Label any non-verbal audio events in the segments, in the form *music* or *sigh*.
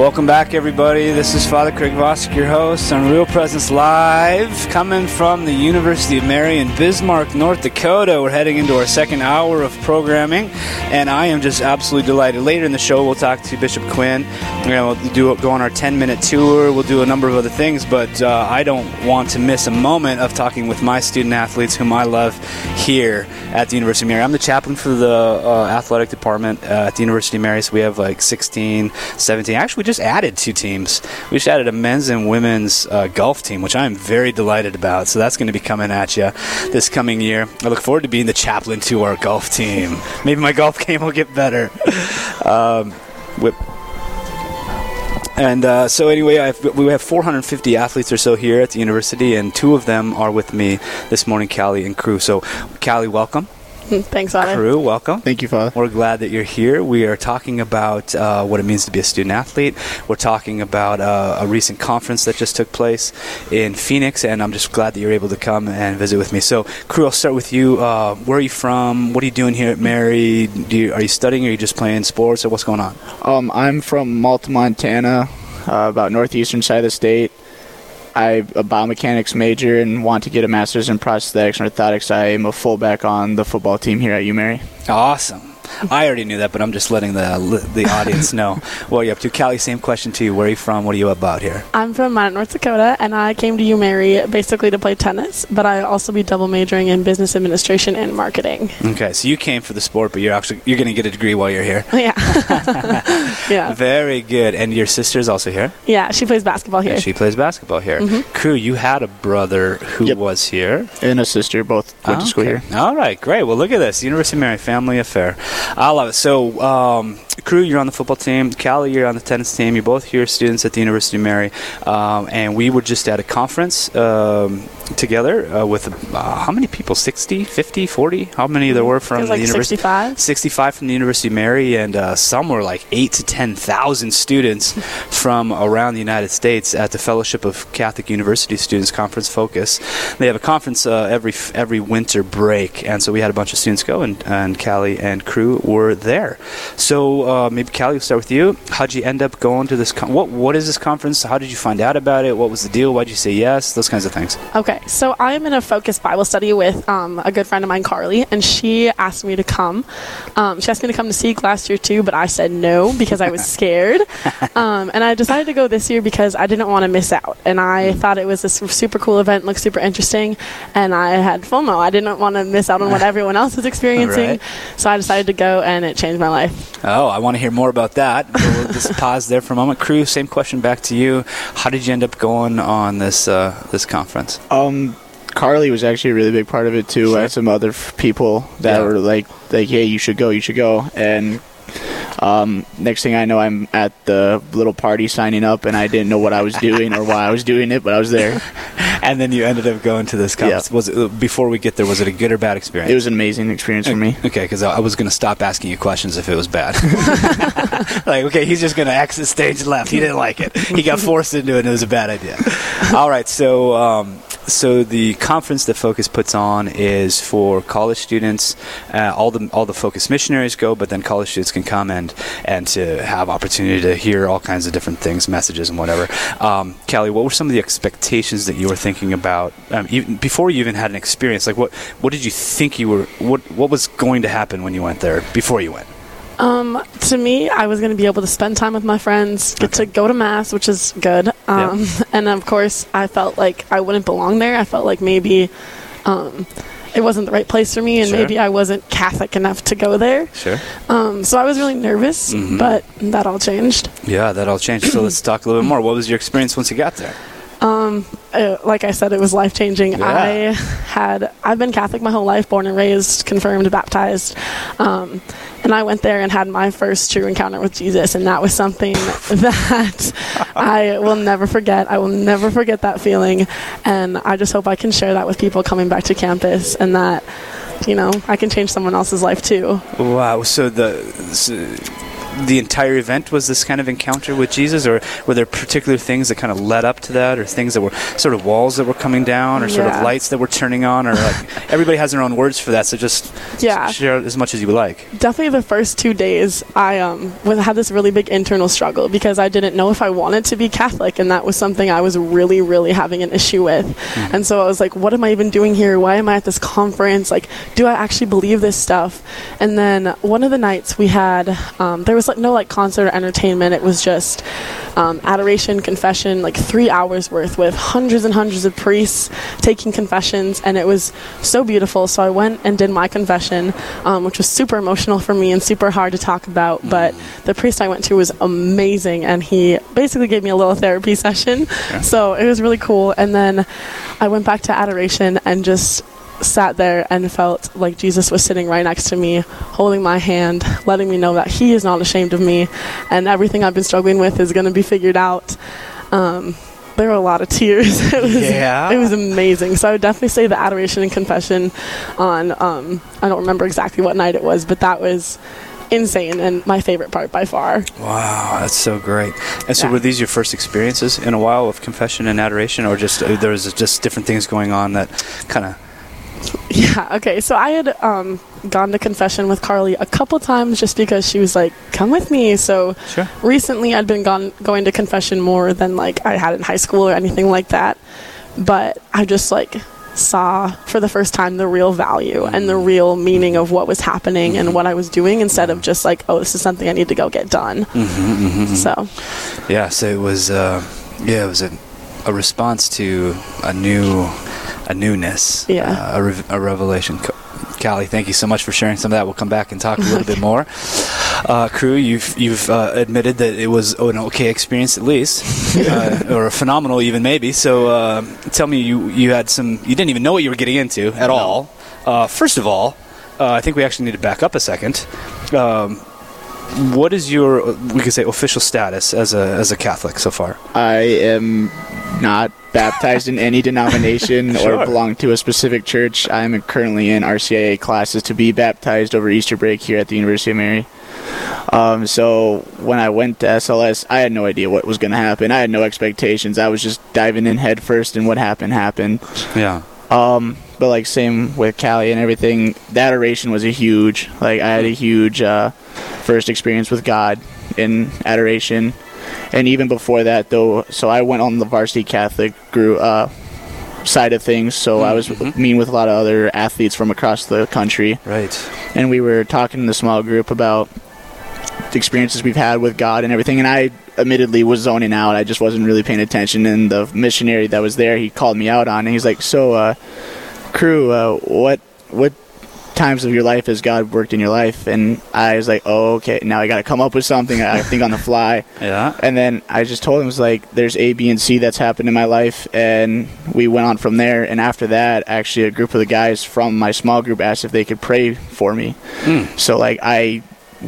Welcome back, everybody. This is Father Craig Vossick, your host on Real Presence Live, coming from the University of Mary in Bismarck, North Dakota. We're heading into our second hour of programming, and I am just absolutely delighted. Later in the show, we'll talk to Bishop Quinn. We're going to do go on our 10-minute tour. We'll do a number of other things, but uh, I don't want to miss a moment of talking with my student athletes, whom I love here at the University of Mary. I'm the chaplain for the uh, athletic department uh, at the University of Mary, so we have like 16, 17. Actually, just added two teams. We just added a men's and women's uh, golf team, which I'm very delighted about. So that's going to be coming at you this coming year. I look forward to being the chaplain to our golf team. *laughs* Maybe my golf *laughs* game will get better. *laughs* Um, whip. And uh, so, anyway, I've, we have 450 athletes or so here at the university, and two of them are with me this morning, Callie and Crew. So, Callie, welcome. *laughs* Thanks, Father. Crew, welcome. Thank you, Father. We're glad that you're here. We are talking about uh, what it means to be a student athlete. We're talking about uh, a recent conference that just took place in Phoenix, and I'm just glad that you're able to come and visit with me. So, Crew, I'll start with you. Uh, where are you from? What are you doing here at Mary? Do you, are you studying? Or are you just playing sports, or what's going on? Um, I'm from Malta, Montana, uh, about northeastern side of the state. I'm a biomechanics major and want to get a master's in prosthetics and orthotics. I am a fullback on the football team here at UMary. Awesome. I already knew that, but I'm just letting the the audience *laughs* know what you're up to. Callie, same question to you. Where are you from? What are you about here? I'm from Minot, North Dakota, and I came to UMary basically to play tennis, but I also be double majoring in business administration and marketing. Okay, so you came for the sport, but you're actually you're going to get a degree while you're here. *laughs* Yeah. *laughs* yeah. Very good. And your sister's also here. Yeah, she plays basketball here. And she plays basketball here. Crew, you had a brother who Yep. was here. And a sister, both went to school Okay. here. All right, great. Well, look at this University of Mary Family Affair. I love it. So, um, Crew, you're on the football team. Callie, you're on the tennis team. You're both here students at the University of Mary. Um, and we were just at a conference um, together uh, with uh, how many people? 60, 50, 40? How many there were from It was the like university? 65. 65 from the University of Mary, and uh, some were like eight to 10,000 students *laughs* from around the United States at the Fellowship of Catholic University Students Conference Focus. They have a conference uh, every every winter break, and so we had a bunch of students go, and, and Callie and crew were there. So uh, maybe Callie, we'll start with you. How'd you end up going to this? Con- what What is this conference? How did you find out about it? What was the deal? Why'd you say yes? Those kinds of things. Okay, so I am in a focused Bible study with um, a good friend of mine, Carly, and she asked me to come. Um, she asked me to come to Seek last year too, but I said no because I was *laughs* scared. Um, and I decided to go this year because I didn't want to miss out, and I thought it was a super cool event, looked super interesting, and I had FOMO. I didn't want to miss out on what *laughs* everyone else was experiencing, Right. so I decided to go, and it changed my life. Oh, I want to hear more about that. We'll just *laughs* pause there for a moment. Crew, same question back to you. How did you end up going on this uh, this conference? Um, Carly was actually a really big part of it too. I had some other f- people that Yeah. were like, like, hey, you should go, you should go. And um, next thing I know, I'm at the little party signing up, and I didn't know what I was doing or why I was doing it, but I was there. *laughs* And then you ended up going to this conference. Yeah. Was it, before we get there? Was it a good or bad experience? It was an amazing experience for me. Okay, because I I was going to stop asking you questions if it was bad. *laughs* like, okay, he's just going to exit stage left. He didn't like it. He got forced into it, and it was a bad idea. *laughs* All right, so um, so the conference that Focus puts on is for college students. Uh, all the all the Focus missionaries go, but then college students can come and and to have opportunity to hear all kinds of different things, messages, and whatever. Um, what were some of the expectations that you were thinking about um, even before you even had an experience? Like, what what did you think you were what what was going to happen when you went there before you went? Um, to me, I was going to be able to spend time with my friends, get to go to mass, which is good. Um, *laughs* and of course, I felt like I wouldn't belong there. I felt like maybe um, it wasn't the right place for me, and Sure. maybe I wasn't Catholic enough to go there. Sure. Um, so I was really nervous, Mhm. but that all changed. Yeah, that all changed. So let's talk a little bit more. What was your experience once you got there? Um, uh, like I said, it was life changing. Yeah. I had I've been Catholic my whole life, born and raised, confirmed, baptized, um, and I went there and had my first true encounter with Jesus, and that was something *laughs* that I will never forget. I will never forget that feeling, and I just hope I can share that with people coming back to campus, and that you know I can change someone else's life too. Wow. So the so the entire event was this kind of encounter with Jesus, or were there particular things that kind of led up to that, or things that were sort of walls that were coming down, or sort of lights that were turning on, or like *laughs* everybody has their own words for that. So just Yeah. share as much as you would like. definitely the first two days i um had this really big internal struggle because i didn't know if i wanted to be catholic and that was something i was really really having an issue with and so i was like what am i even doing here why am i at this conference like do i actually believe this stuff and then one of the nights we had um, there was like no like concert or entertainment. It was just um, adoration confession like three hours worth with hundreds and hundreds of priests taking confessions and it was so beautiful. So i went and did my confession um, which was super emotional for me and super hard to talk about but the priest i went to was amazing and he basically gave me a little therapy *laughs* session. So it was really cool and then i went back to adoration and just sat there and felt like Jesus was sitting right next to me, holding my hand, letting me know that He is not ashamed of me, and everything I've been struggling with is going to be figured out. Um, there were a lot of tears. *laughs* it was, Yeah. it was amazing. So I would definitely say the adoration and confession on. Um, I don't remember exactly what night it was, but that was insane and my favorite part by far. Wow, that's so great. And so, Yeah. were these your first experiences in a while of confession and adoration, or just uh, there was just different things going on that kind of? *laughs* Yeah, okay. So I had um, gone to confession with Carly a couple times just because she was like, come with me. So Sure. recently I'd been gone, going to confession more than like I had in high school or anything like that. But I just like saw for the first time the real value and the real meaning of what was happening and what I was doing instead of just like, oh, this is something I need to go get done. So Yeah, so it was. Uh, yeah, it was a, a response to a new, a newness. Yeah. uh, a, rev- a revelation. Callie, thank you so much for sharing some of that. We'll come back and talk a little bit *laughs* more. Uh, crew, you've you've uh, admitted that it was an okay experience at least, *laughs* uh, or a phenomenal even maybe. So uh, tell me, you you had some, you didn't even know what you were getting into at all. Uh, first of all, uh, I think we actually need to back up a second. Um, what is your we could say official status as a as a Catholic so far? I am not baptized in any denomination *laughs* Sure. or belong to a specific church. I am currently in RCIA classes to be baptized over Easter break here at the University of Mary. Um, so when I went to SLS, I had no idea what was going to happen. I had no expectations. I was just diving in head first, and what happened happened. Yeah. Um, but like same with Callie and everything, that adoration was a huge. Like I had a huge uh, first experience with God in adoration, and even before that though. So I went on the varsity Catholic group uh, side of things. So I was meeting with a lot of other athletes from across the country, Right. and we were talking in the small group about the experiences we've had with God and everything. And I admittedly was zoning out. I just wasn't really paying attention. And the missionary that was there, he called me out on. it. He's like, "So, uh, crew, uh, what what times of your life has God worked in your life?" And I was like, "Oh, okay. Now I got to come up with something. I think on the fly." *laughs* Yeah. And then I just told him, it was like, there's A, B, and C that's happened in my life. And we went on from there. And after that, actually, a group of the guys from my small group asked if they could pray for me. So, like, I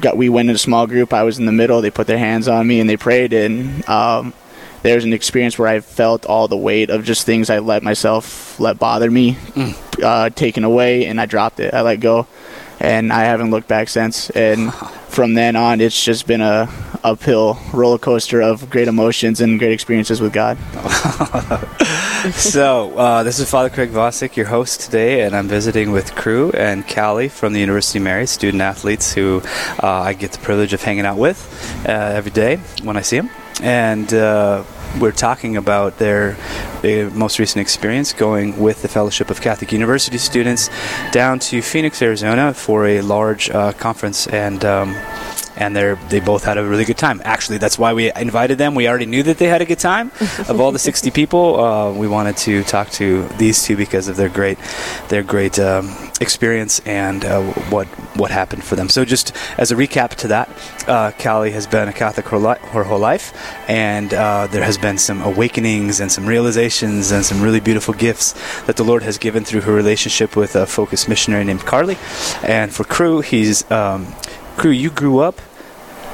got, we went in a small group. I was in the middle. They put their hands on me and they prayed. And, um, there's an experience where I felt all the weight of just things I let myself let bother me uh, taken away, and I dropped it. I let go, and I haven't looked back since. And *laughs* from then on, it's just been a uphill roller coaster of great emotions and great experiences with God. *laughs* so uh, this is Father Craig Vosick, your host today, and I'm visiting with Crew and Callie from the University of Mary, student athletes who uh, I get the privilege of hanging out with uh, every day when I see them, and. Uh, we're talking about their uh, most recent experience going with the Fellowship of Catholic University students down to Phoenix, Arizona for a large uh, conference and um, and they they both had a really good time. Actually, that's why we invited them. We already knew that they had a good time. *laughs* of all the 60 people, uh, we wanted to talk to these two because of their great their great um, experience and uh, what what happened for them. So, just as a recap to that, uh, Callie has been a Catholic her, li- her whole life, and uh, there has been some awakenings and some realizations and some really beautiful gifts that the Lord has given through her relationship with a focused missionary named Carly. And for Crew, he's um, Crew. You grew up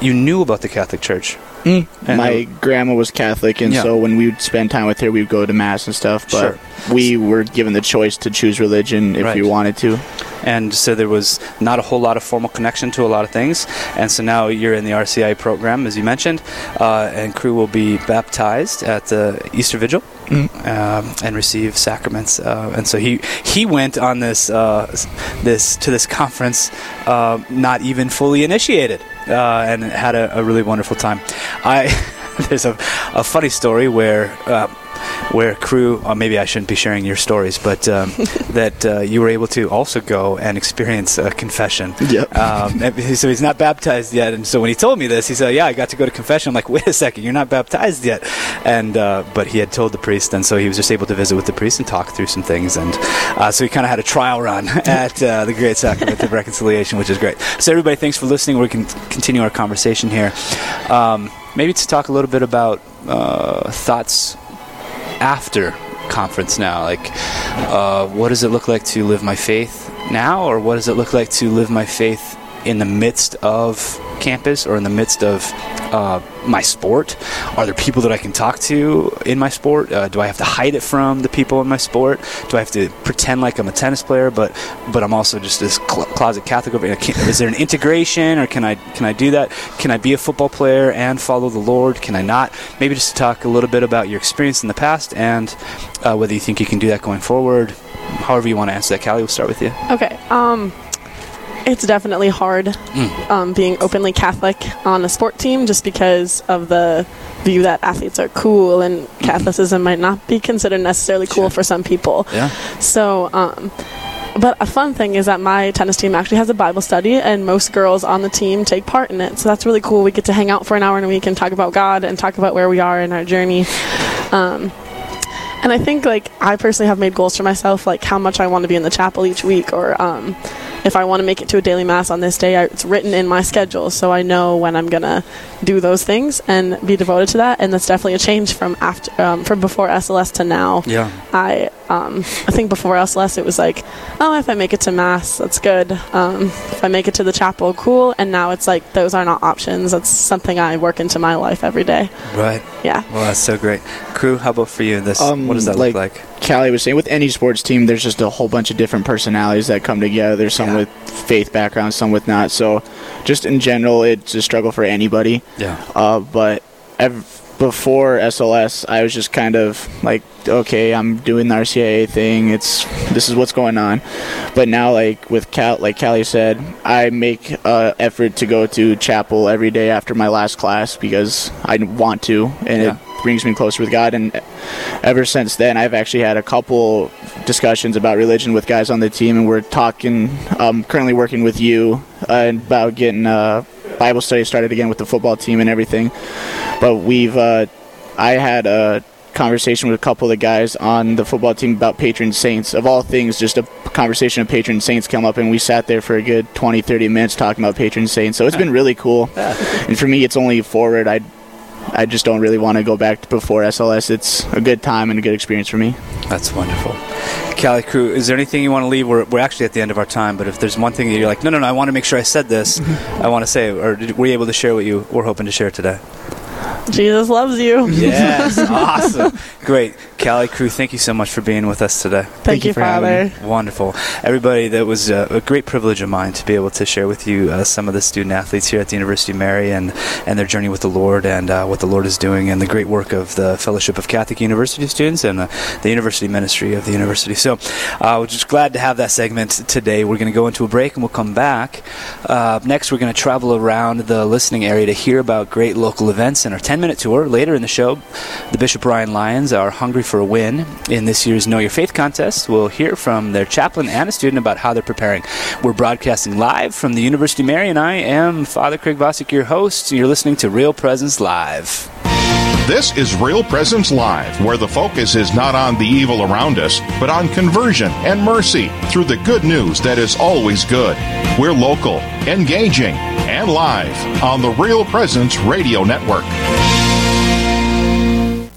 you knew about the Catholic Church And my grandma was Catholic, and Yeah. so when we would spend time with her, we would go to mass and stuff. But Sure. we were given the choice to choose religion if we wanted to. and so there was not a whole lot of formal connection to a lot of things. And so now you're in the RCI program, as you mentioned, uh, and crew will be baptized at the Easter Vigil. Um, and receive sacraments, uh, and so he he went on this uh, this to this conference uh, not even fully initiated, uh, and had a, a really wonderful time. I *laughs* there's a, a funny story where uh, where crew, or maybe I shouldn't be sharing your stories, but um, *laughs* that uh, you were able to also go and experience a confession. Yep. Um, so he's not baptized yet, and so when he told me this, he said, "Yeah, I got to go to confession." I'm like, "Wait a second, you're not baptized yet," and uh, but he had told the priest, and so he was just able to visit with the priest and talk through some things, and uh, so he kind of had a trial run *laughs* at uh, the Great Sacrament of Reconciliation, which is great. So everybody, thanks for listening. We can continue our conversation here. Um, maybe to talk a little bit about uh, thoughts after conference now? Like uh, what does it look like to live my faith now or what does it look like to live my faith in the midst of campus or in the midst of uh, my sport? Are there people that i can talk to in my sport? Uh, do i have to hide it from the people in my sport? Do i have to pretend like i'm a tennis player but but i'm also just this cl- closet catholic is there an integration or can i can i do that? Can i be a football player and follow the lord? Can i not? Maybe just to talk a little bit about your experience in the past and uh, whether you think you can do that going forward. However you want to answer that callie we'll start with you. Okay. Um, it's definitely hard Mm. um, being openly Catholic on a sport team just because of the view that athletes are cool and Catholicism might not be considered necessarily cool Sure. for some people. yeah So, um, but a fun thing is that my tennis team actually has a Bible study, and most girls on the team take part in it. So that's really cool. We get to hang out for an hour in a week and talk about God and talk about where we are in our journey. Um, and I think like I personally have made goals for myself, like how much I want to be in the chapel each week, or um, if I want to make it to a daily mass on this day, I, it's written in my schedule, so I know when I'm gonna do those things and be devoted to that. And that's definitely a change from after, um, from before SLS to now. yeah I um, I think before SLS it was like, oh, if I make it to mass, that's good. Um, if I make it to the chapel, cool. And now it's like those are not options. That's something I work into my life every day. right Yeah. well that's so great crew how about for you this Um, what does that like- look like Callie was saying, with any sports team, there's just a whole bunch of different personalities that come together. There's some Yeah. with faith backgrounds, some with not. So, just in general, it's a struggle for anybody. yeah Uh, but ev- before SLS, I was just kind of like, okay, I'm doing the RCIA thing. It's this is what's going on. But now, like with Cal, like Callie said, I make uh, effort to go to chapel every day after my last class because I want to, and Yeah. it brings me closer with God. And ever since then, I've actually had a couple discussions about religion with guys on the team, and we're talking. Um, currently working with you uh, about getting uh, Bible study started again with the football team and everything. But we've, uh, I had a conversation with a couple of the guys on the football team about patron saints. Of all things, just a conversation of patron saints come up, and we sat there for a good 20, 30 minutes talking about patron saints. So it's been really cool. And for me, it's only forward. I I just don't really want to go back to before SLS. It's a good time and a good experience for me. That's wonderful. Callie Crew, is there anything you want to leave? We're, we're actually at the end of our time, but if there's one thing that you're like, no, no, no, I want to make sure I said this, mm-hmm. I want to say, or did, were you able to share what you were hoping to share today? Jesus loves you. Yes, *laughs* awesome. Great. Callie Crew, thank you so much for being with us today. Thank, you you, for having Father. Wonderful. Everybody, that was uh, a great privilege of mine to be able to share with you uh, some of the student athletes here at the University of Mary and, and their journey with the Lord and uh, what the Lord is doing and the great work of the Fellowship of Catholic University Students and uh, the University Ministry of the University. So uh, we're just glad to have that segment today. We're going to go into a break and we'll come back. Uh, next, we're going to travel around the listening area to hear about great local events in our 10 minute tour. Later in the show, the Bishop Ryan Lions are hungry for a win in this year's Know Your Faith contest. We'll hear from their chaplain and a student about how they're preparing. We're broadcasting live from the University of Mary, and I am Father Craig Vosick, your host. You're listening to Real Presence Live. This is Real Presence Live, where the focus is not on the evil around us, but on conversion and mercy through the good news that is always good. We're local, engaging, and live on the Real Presence Radio Network.